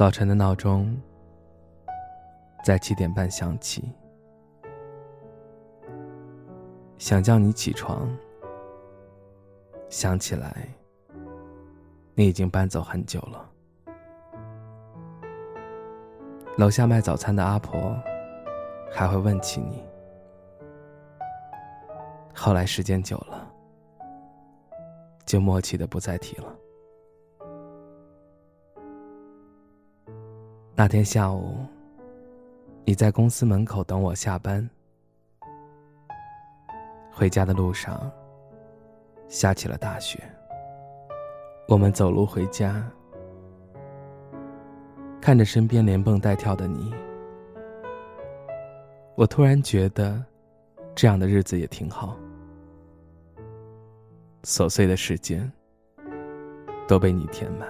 早晨的闹钟在七点半响起，想叫你起床，想起来你已经搬走很久了。楼下卖早餐的阿婆还会问起你，后来时间久了，就默契的不再提了。那天下午，你在公司门口等我下班。回家的路上，下起了大雪。我们走路回家，看着身边连蹦带跳的你，我突然觉得，这样的日子也挺好。琐碎的时间都被你填满。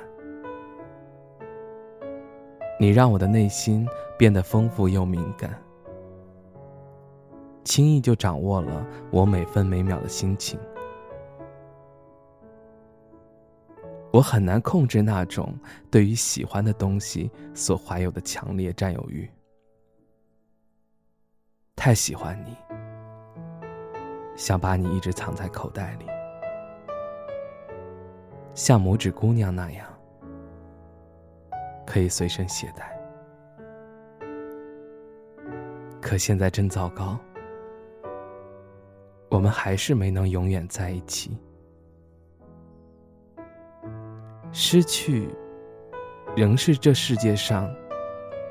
你让我的内心变得丰富又敏感，轻易就掌握了我每分每秒的心情。我很难控制那种对于喜欢的东西所怀有的强烈占有欲。太喜欢你，想把你一直藏在口袋里，像拇指姑娘那样。可以随身携带，可现在真糟糕，我们还是没能永远在一起。失去，仍是这世界上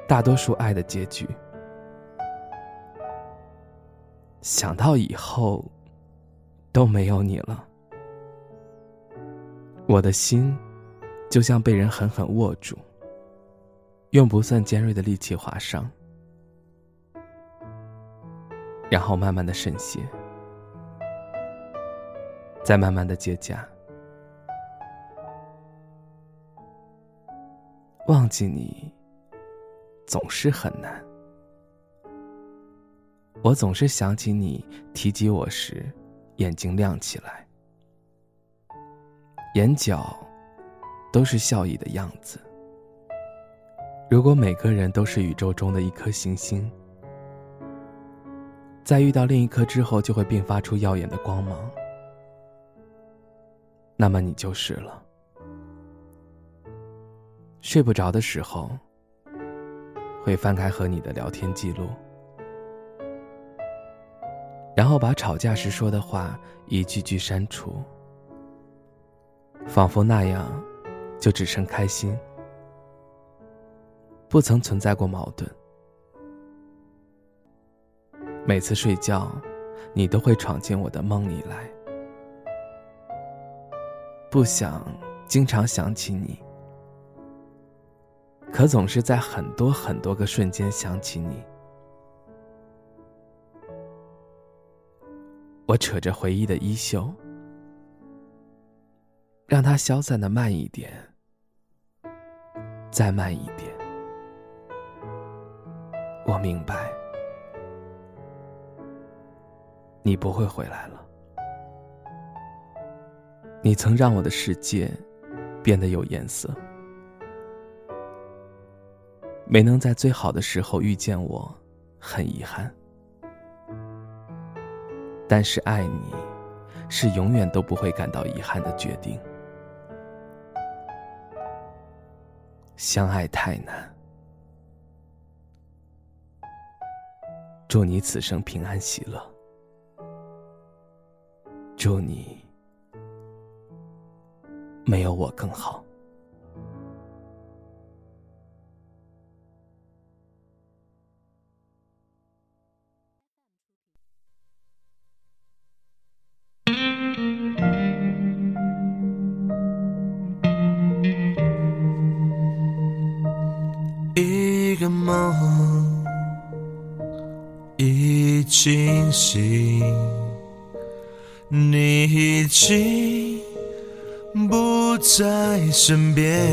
大多数爱的结局。想到以后都没有你了，我的心就像被人狠狠握住。用不算尖锐的利器划伤，然后慢慢的渗血，再慢慢的结痂。忘记你总是很难，我总是想起你提及我时，眼睛亮起来，眼角都是笑意的样子。如果每个人都是宇宙中的一颗行星，在遇到另一颗之后，就会迸发出耀眼的光芒，那么你就是了。睡不着的时候，会翻开和你的聊天记录，然后把吵架时说的话一句句删除，仿佛那样，就只剩开心。不曾存在过矛盾。每次睡觉，你都会闯进我的梦里来。不想经常想起你，可总是在很多很多个瞬间想起你。我扯着回忆的衣袖，让它消散的慢一点，再慢一点。我明白，你不会回来了。你曾让我的世界变得有颜色，没能在最好的时候遇见我，很遗憾。但是爱你，是永远都不会感到遗憾的决定。相爱太难。祝你此生平安喜乐。祝你没有我更好。一个梦。清醒，你已经不在身边，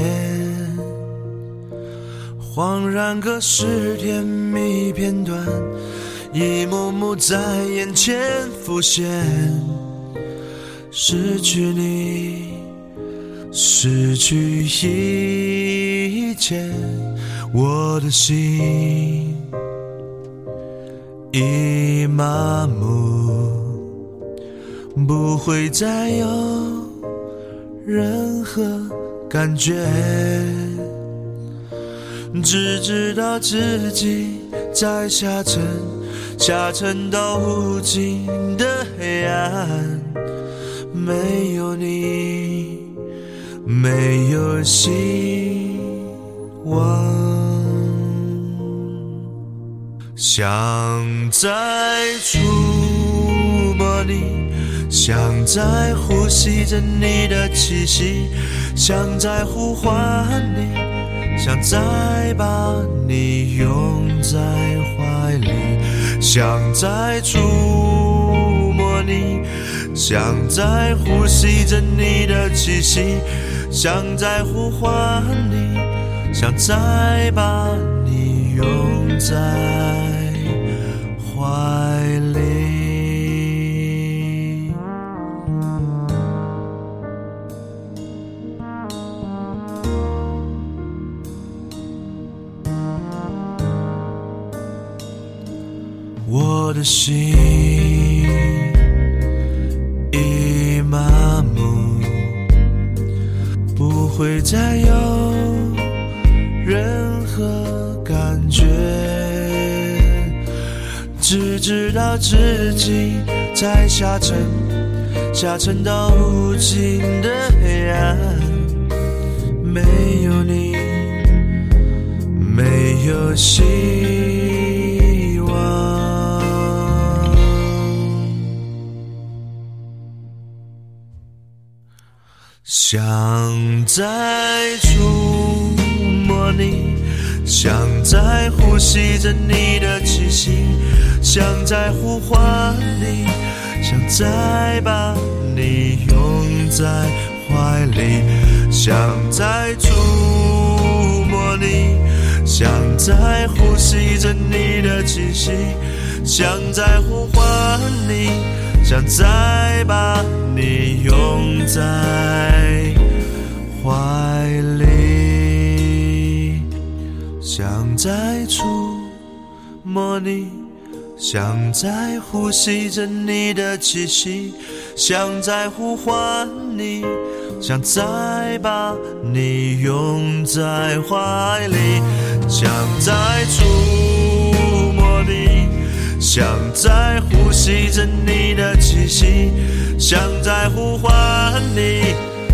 恍然隔世，甜蜜片段一幕幕在眼前浮现，失去你，失去一。切，我的心已麻木，不会再有任何感觉，只知道自己在下沉，下沉到无尽的黑暗，没有你。没有希望，想再触摸你，想再呼吸着你的气息，想再呼唤你，想再把你拥在怀里，想再触摸你，想再呼吸着你的气息。想再呼唤你，想再把你拥在怀里。我的心已麻木，不。会再有知道自己在下沉，下沉到无尽的黑暗，没有你，没有希望。想再触摸你，想在呼吸着你的气息，想在呼唤你，想再把你拥在怀里，想再触摸你，想再呼吸着你的气息，想再呼唤你，想再把你拥在。怀里，想再触摸你，想再呼吸着你的气息，想再呼唤你，想再把你拥在怀里，想再触摸你，想再呼吸着你的气息，想再呼唤你。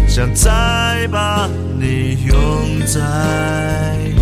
想再把你拥在。